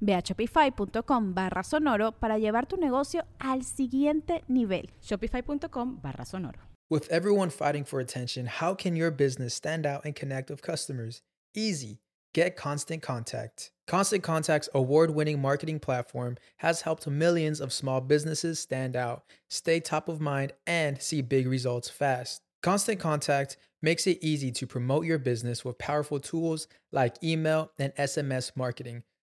Ve a shopify.com barra sonoro para llevar tu negocio al siguiente nivel. Shopify.com barra sonoro. With everyone fighting for attention, how can your business stand out and connect with customers? Easy. Get Constant Contact. Constant Contact's award winning marketing platform has helped millions of small businesses stand out, stay top of mind, and see big results fast. Constant Contact makes it easy to promote your business with powerful tools like email and SMS marketing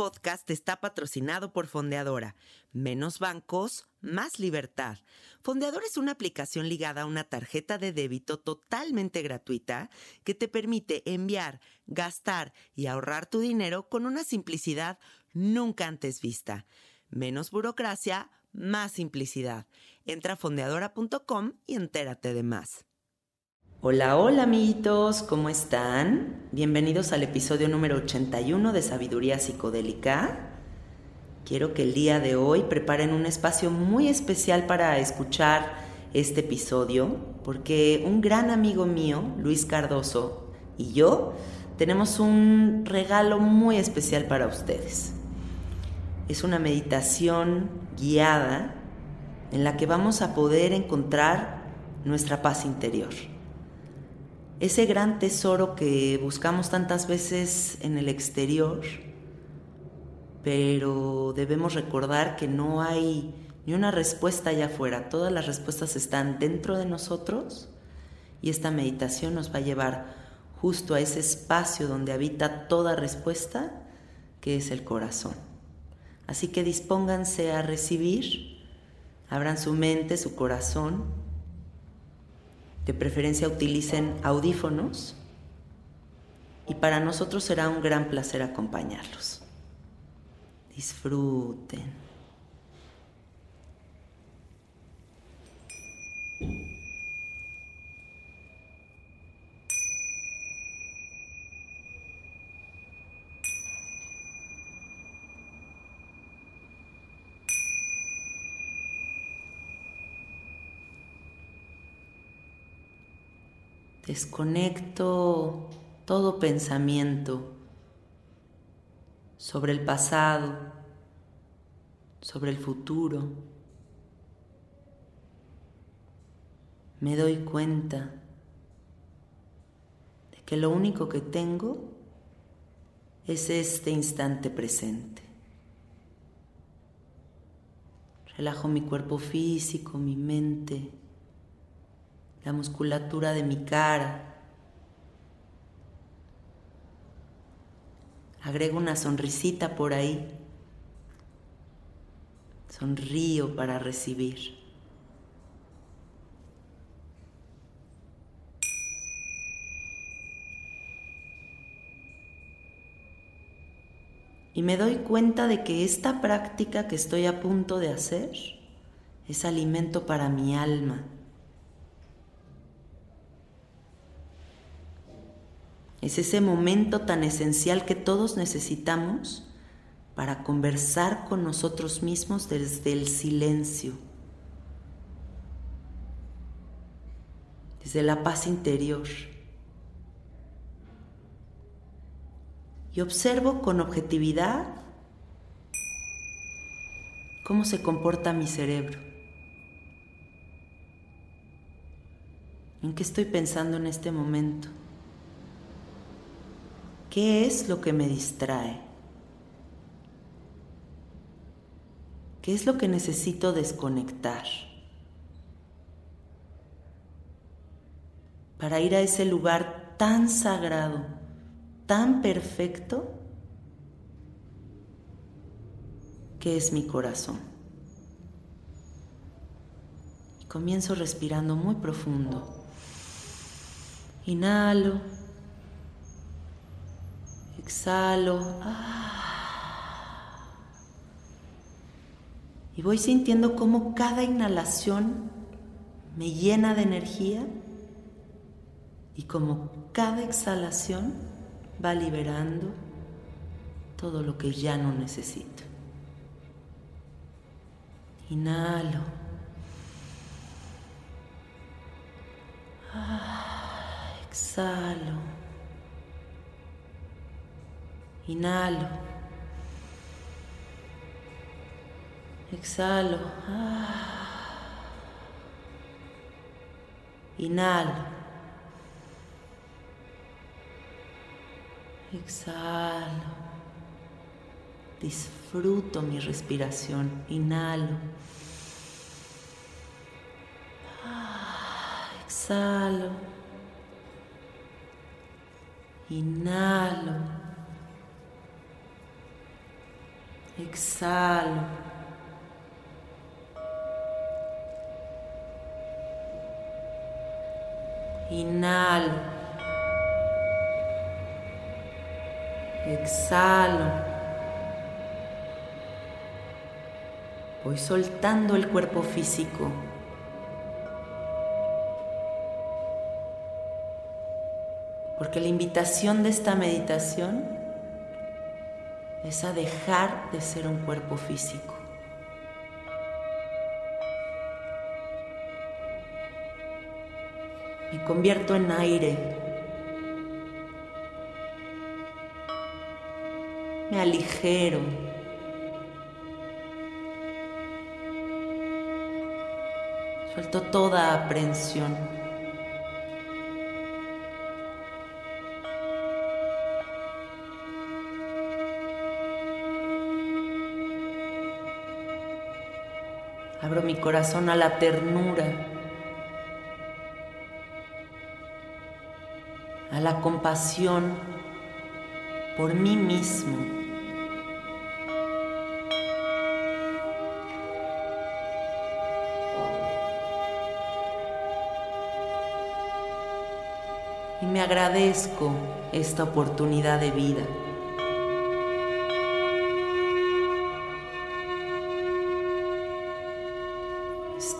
Podcast está patrocinado por Fondeadora. Menos bancos, más libertad. Fondeadora es una aplicación ligada a una tarjeta de débito totalmente gratuita que te permite enviar, gastar y ahorrar tu dinero con una simplicidad nunca antes vista. Menos burocracia, más simplicidad. Entra a fondeadora.com y entérate de más. Hola, hola amiguitos, ¿cómo están? Bienvenidos al episodio número 81 de Sabiduría Psicodélica. Quiero que el día de hoy preparen un espacio muy especial para escuchar este episodio, porque un gran amigo mío, Luis Cardoso, y yo tenemos un regalo muy especial para ustedes. Es una meditación guiada en la que vamos a poder encontrar nuestra paz interior ese gran tesoro que buscamos tantas veces en el exterior, pero debemos recordar que no hay ni una respuesta allá afuera, todas las respuestas están dentro de nosotros y esta meditación nos va a llevar justo a ese espacio donde habita toda respuesta, que es el corazón. Así que dispónganse a recibir, abran su mente, su corazón de preferencia utilicen audífonos y para nosotros será un gran placer acompañarlos. Disfruten. Desconecto todo pensamiento sobre el pasado, sobre el futuro. me doy cuenta de que lo único que tengo es este instante presente. Relajo mi cuerpo físico, mi mente, la musculatura de mi cara. Agrego una sonrisita por ahí. Sonrío para recibir. Y me doy cuenta de que esta práctica que estoy a punto de hacer es alimento para mi alma. Es ese momento tan esencial que todos necesitamos para conversar con nosotros mismos desde el silencio, desde la paz interior. y observo con objetividad cómo se comporta mi cerebro. ¿En qué estoy pensando en este momento? ¿Qué es lo que me distrae? ¿Qué es lo que necesito desconectar? Para ir a ese lugar tan sagrado tan perfecto que es mi corazón. Comienzo respirando muy profundo. Inhalo. Exhalo. Y voy sintiendo cómo cada inhalación me llena de energía y como cada exhalación va liberando todo lo que ya no necesito. Inhalo. Ah, exhalo. Inhalo. Exhalo. Ah. Inhalo. Exhalo. Disfruto mi respiración. Inhalo. Exhalo. Inhalo. Exhalo. Inhalo. Exhalo. Voy soltando el cuerpo físico. Porque la invitación de esta meditación es a dejar de ser un cuerpo físico. Me convierto en aire me aligero. Suelto toda aprensión. Abro mi corazón a la ternura, a la compasión por mí mismo. y me agradezco esta oportunidad de vida.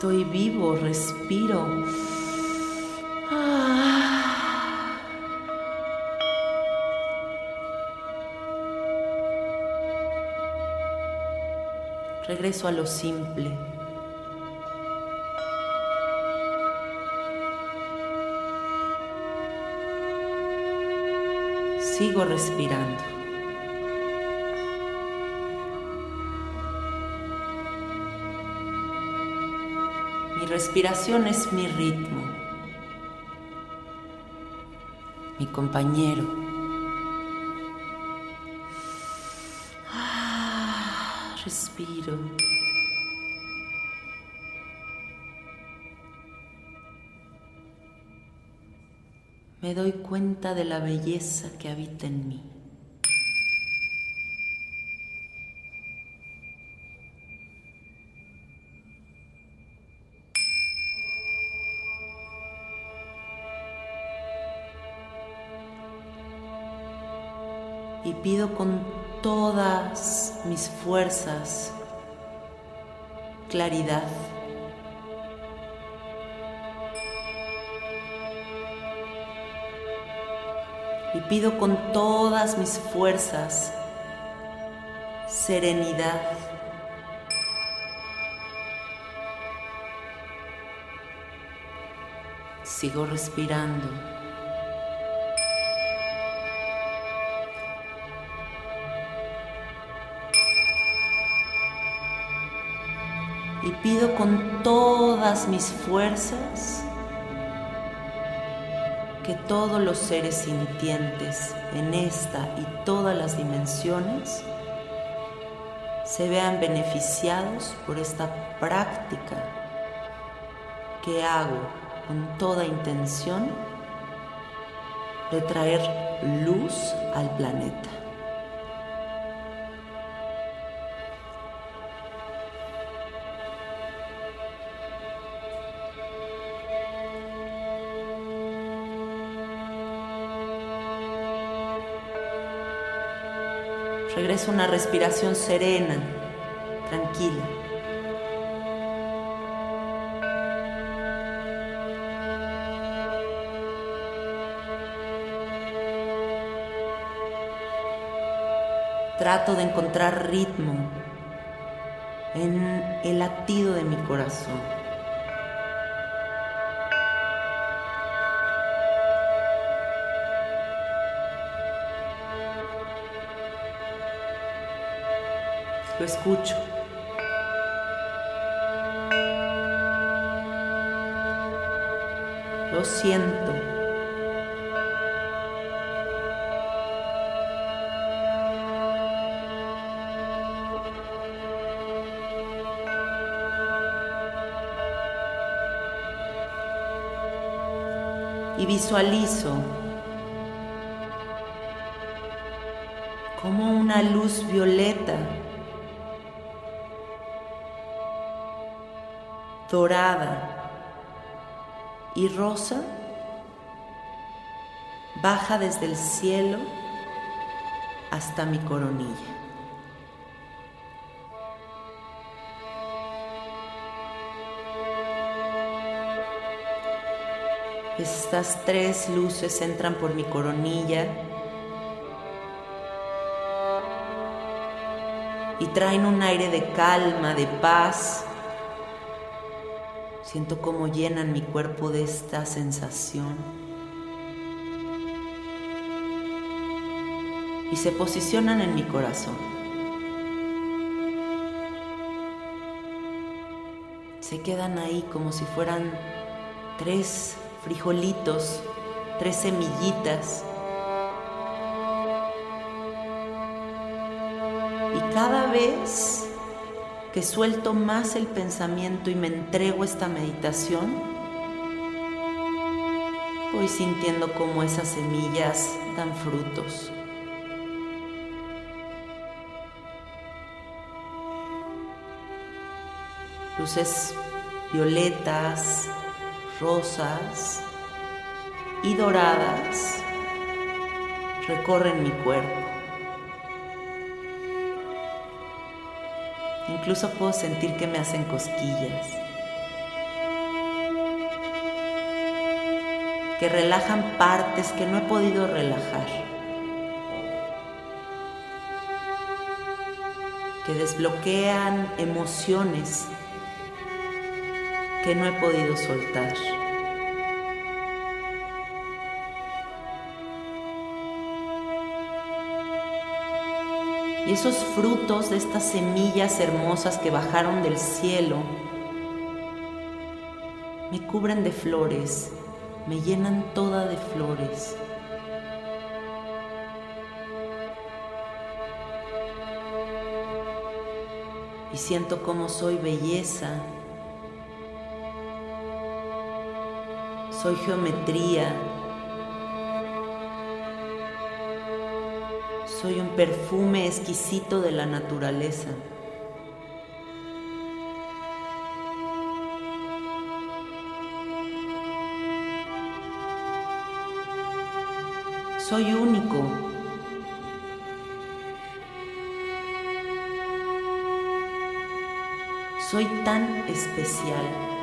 Estoy vivo, respiro. Regreso a lo simple. Sigo respirando. respiración es mi ritmo, mi compañero. Ah, respiro. Me doy cuenta de la belleza que habita en mí. Pido con todas mis fuerzas claridad. Y pido con todas mis fuerzas serenidad. Sigo respirando. Mis fuerzas que todos los seres sintientes en esta y todas las dimensiones se vean beneficiados por esta práctica que hago con toda intención de traer luz al planeta. Regresa una respiración serena, tranquila. Trato de encontrar ritmo en el latido de mi corazón. Lo escucho. Lo siento. Y visualizo como una luz violeta dorada y rosa baja desde el cielo hasta mi coronilla. Estas tres luces entran por mi coronilla y traen un aire de calma, de paz Siento cómo llenan mi cuerpo de esta sensación. Y se posicionan en mi corazón. Se quedan ahí como si fueran tres frijolitos, tres semillitas. Y cada vez que suelto más el pensamiento y me entrego a esta meditación, voy sintiendo cómo esas semillas dan frutos. Luces violetas, rosas y doradas recorren mi cuerpo. Incluso puedo sentir que me hacen cosquillas. Que relajan partes que no he podido relajar. Que desbloquean emociones que no he podido soltar. esos frutos de estas semillas hermosas que bajaron del cielo me cubren de flores, me llenan toda de flores. Y siento como soy belleza, soy geometría, soy un perfume exquisito de la naturaleza. Soy único. Soy tan especial.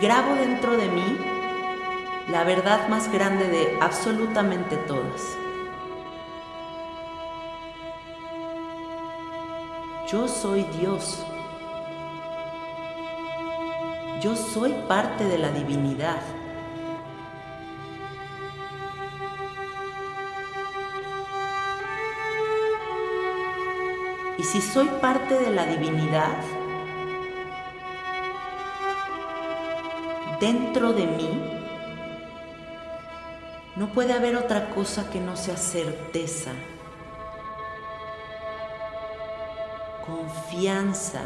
Grabo dentro de mí la verdad más grande de absolutamente todas. Yo soy Dios. Yo soy parte de la divinidad. Y si soy parte de la divinidad, dentro de mí no puede haber otra cosa que no sea certeza. confianza,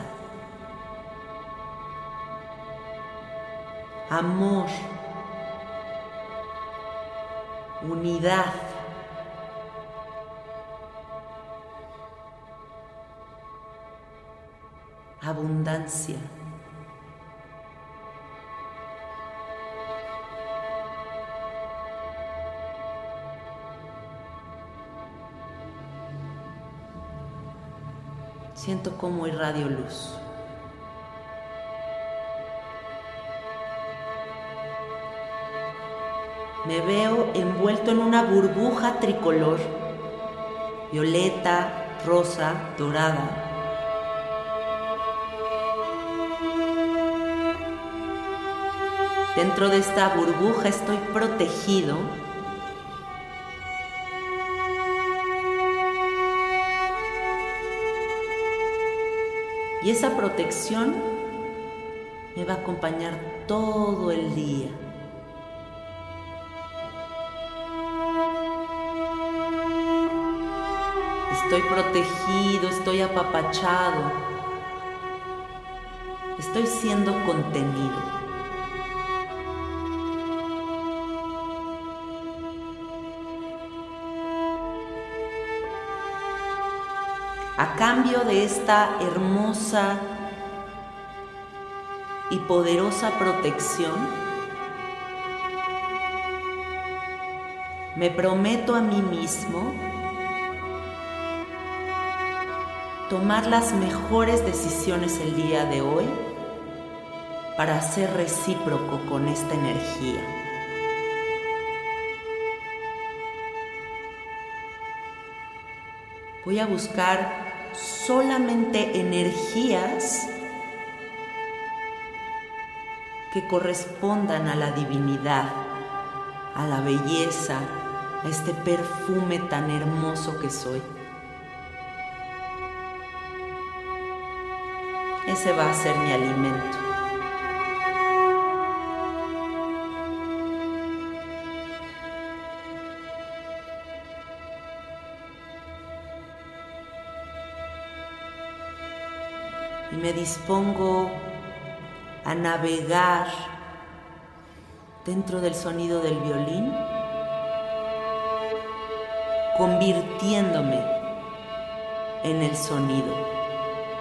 amor, unidad. abundancia. Siento como irradio luz. Me veo envuelto en una burbuja tricolor, violeta, rosa, dorada. Dentro de esta burbuja estoy protegido Y esa protección me va a acompañar todo el día. Estoy protegido, estoy apapachado, estoy siendo contenido. A cambio de esta hermosa y poderosa protección, me prometo a mí mismo tomar las mejores decisiones el día de hoy para ser recíproco con esta energía. Voy a buscar solamente energías que correspondan a la divinidad, a la belleza, a este perfume tan hermoso que soy. Ese va a ser mi alimento. Me dispongo a navegar dentro del sonido del violín, convirtiéndome en el sonido,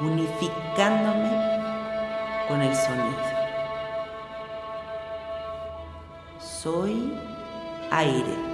unificándome con el sonido. Soy aire.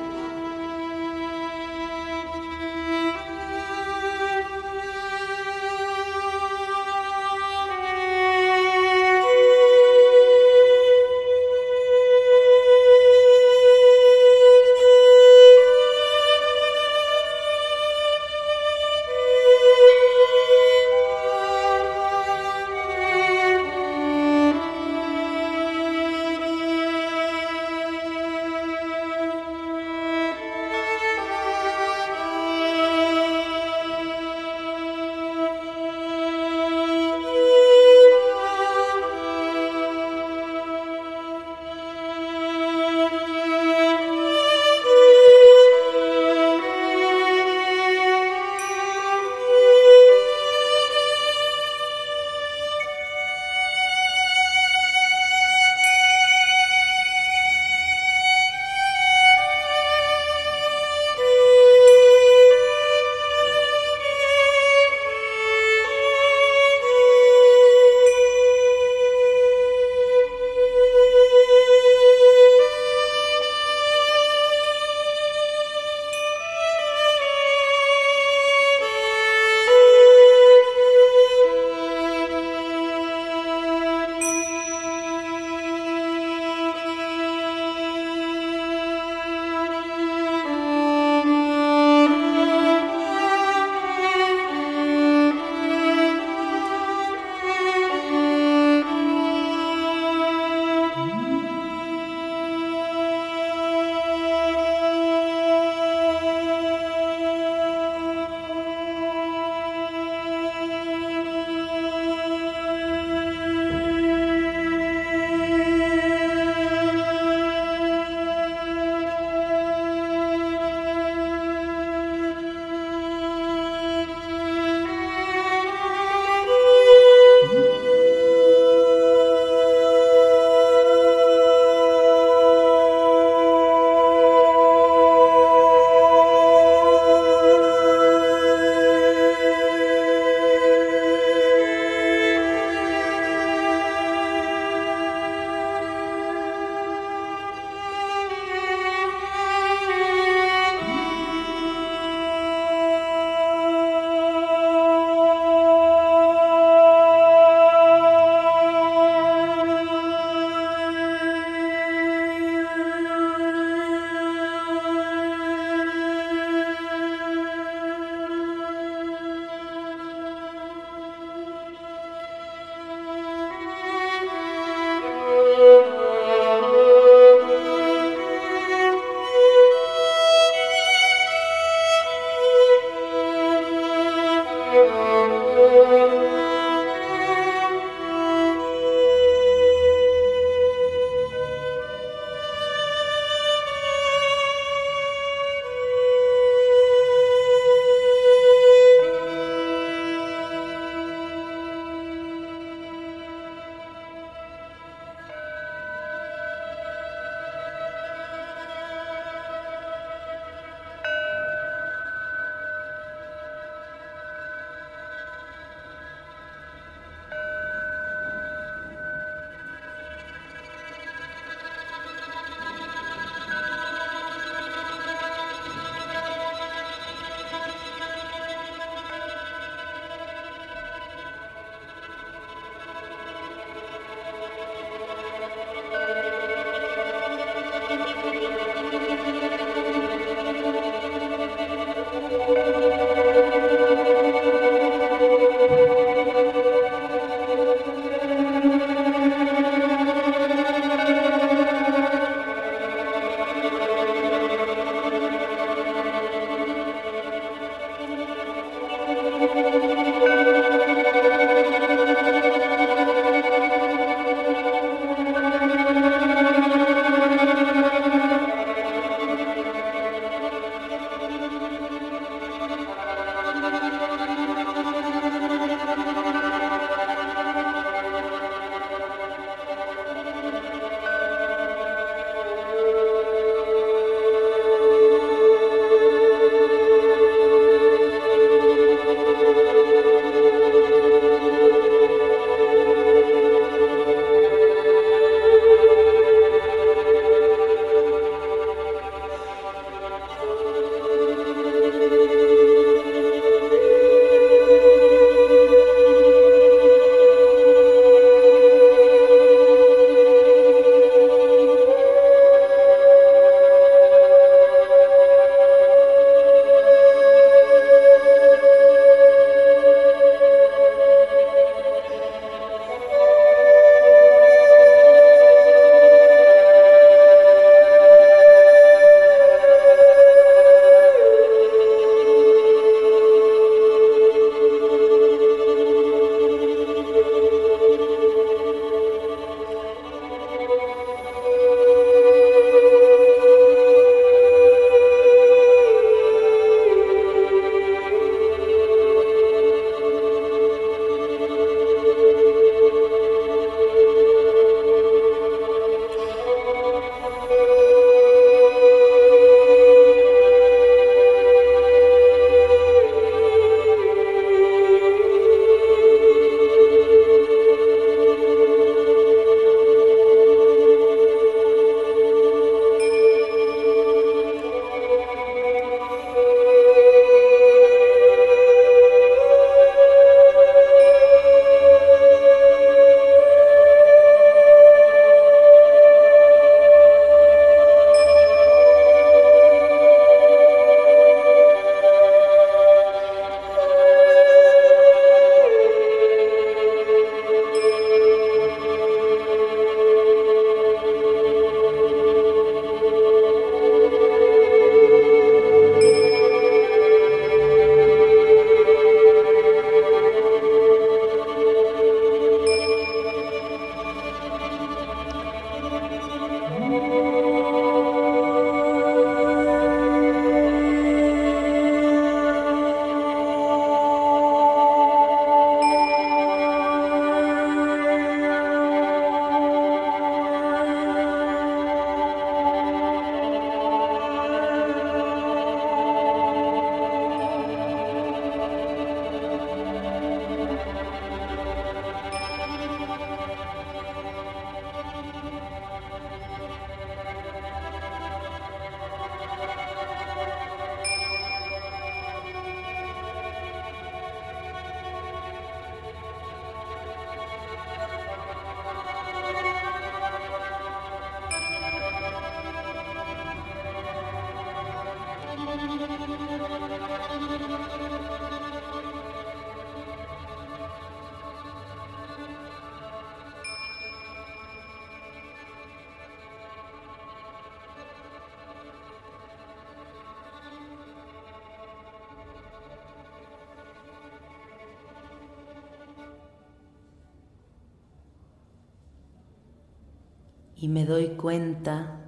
Y me doy cuenta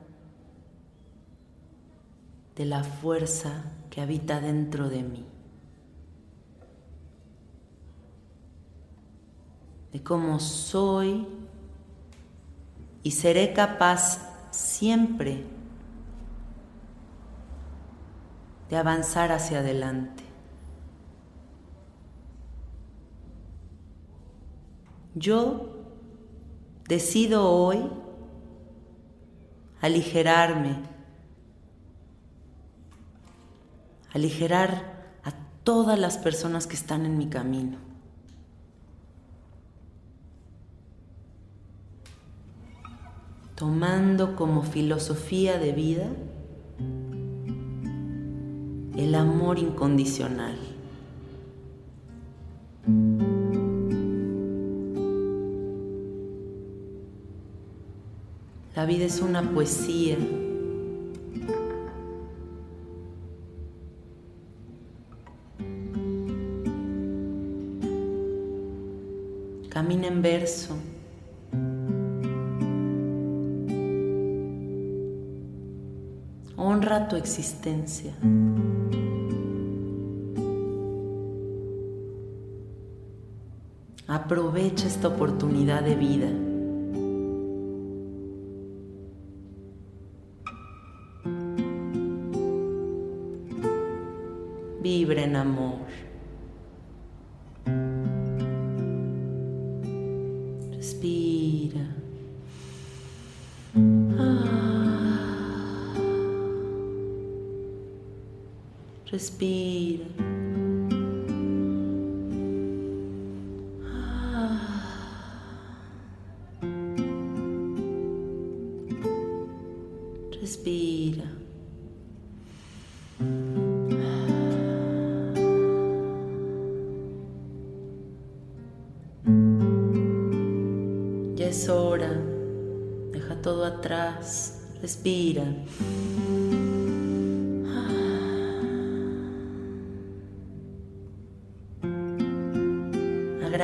de la fuerza que habita dentro de mí, de cómo soy y seré capaz siempre de avanzar hacia adelante. Yo decido hoy aligerarme, aligerar a todas las personas que están en mi camino. Tomando como filosofía de vida el amor incondicional. La vida es una poesía. Camina en verso. Honra tu existencia. Aprovecha esta oportunidad de vida.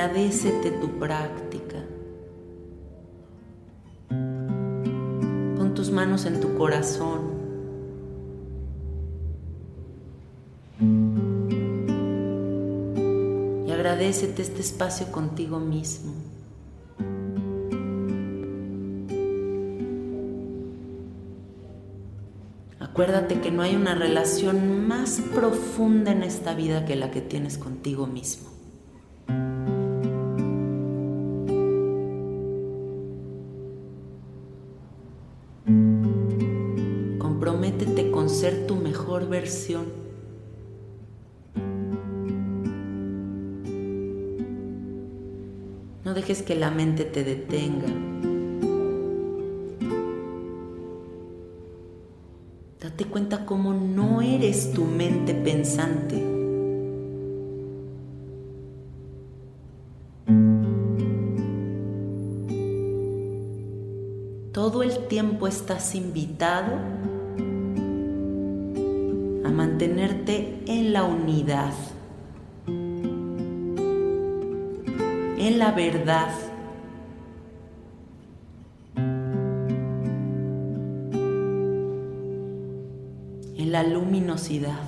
Agradecete tu práctica. Pon tus manos en tu corazón. Y agradecete este espacio contigo mismo. Acuérdate que no hay una relación más profunda en esta vida que la que tienes contigo mismo. Ser tu mejor versión. No dejes que la mente te detenga. Date cuenta cómo no eres tu mente pensante. Todo el tiempo estás invitado mantenerte en la unidad, en la verdad. en la luminosidad.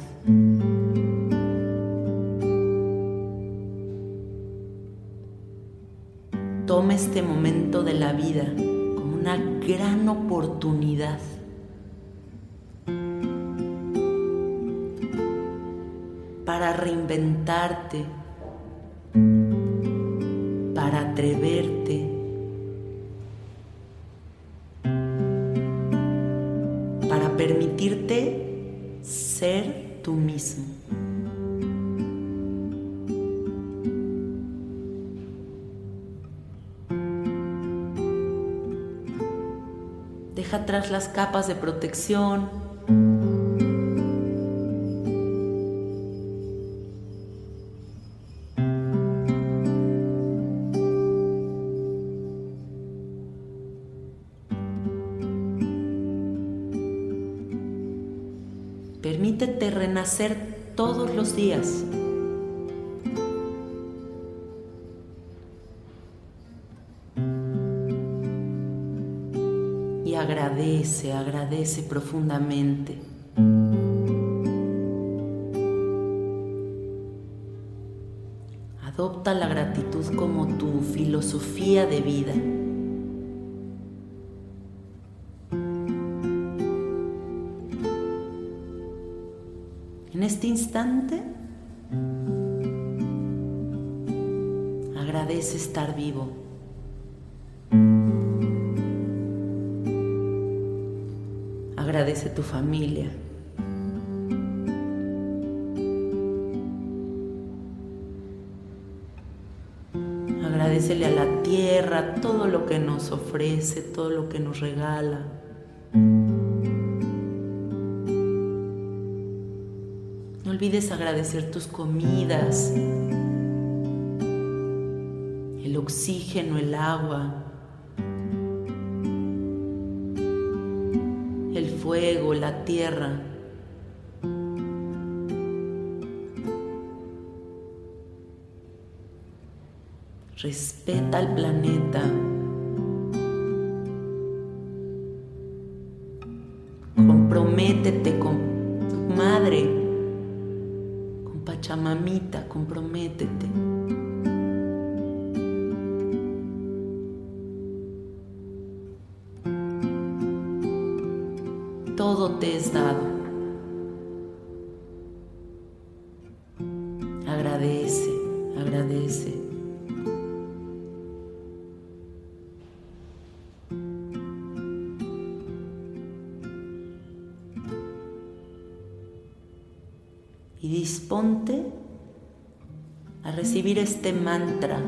Toma este momento de la vida como una gran oportunidad reinventarte, para atreverte, para permitirte ser tú mismo. Deja atrás las capas de protección. Todos los días. Agradece, agradece profundamente. Adopta la gratitud como tu filosofía de vida. Familia. Agradecele a la tierra todo lo que nos ofrece, todo lo que nos regala. No olvides agradecer tus comidas, el oxígeno, el agua, fuego, la tierra. Respeta al planeta. Este mantra.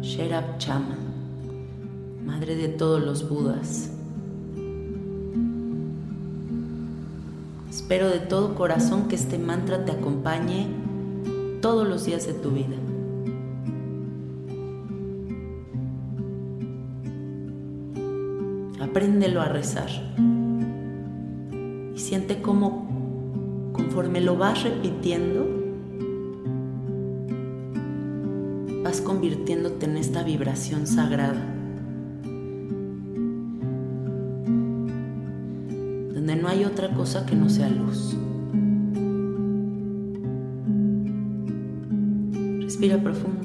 Sherab Chama, madre de todos los Budas. Espero de todo corazón que este mantra te acompañe todos los días de tu vida. Apréndelo a rezar. Siente cómo, conforme lo vas repitiendo, vas convirtiéndote en esta vibración sagrada. Donde no hay otra cosa que no sea luz. Respira profundo.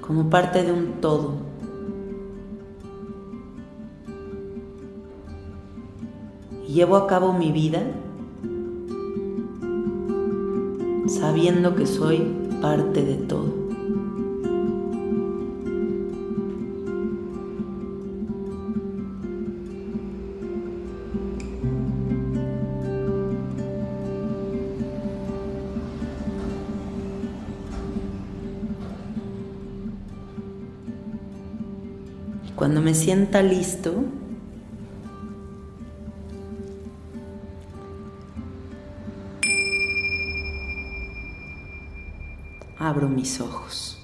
Como parte de un todo. Llevo a cabo mi vida sabiendo que soy parte de todo. Sienta listo, abro mis ojos.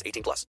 18 plus.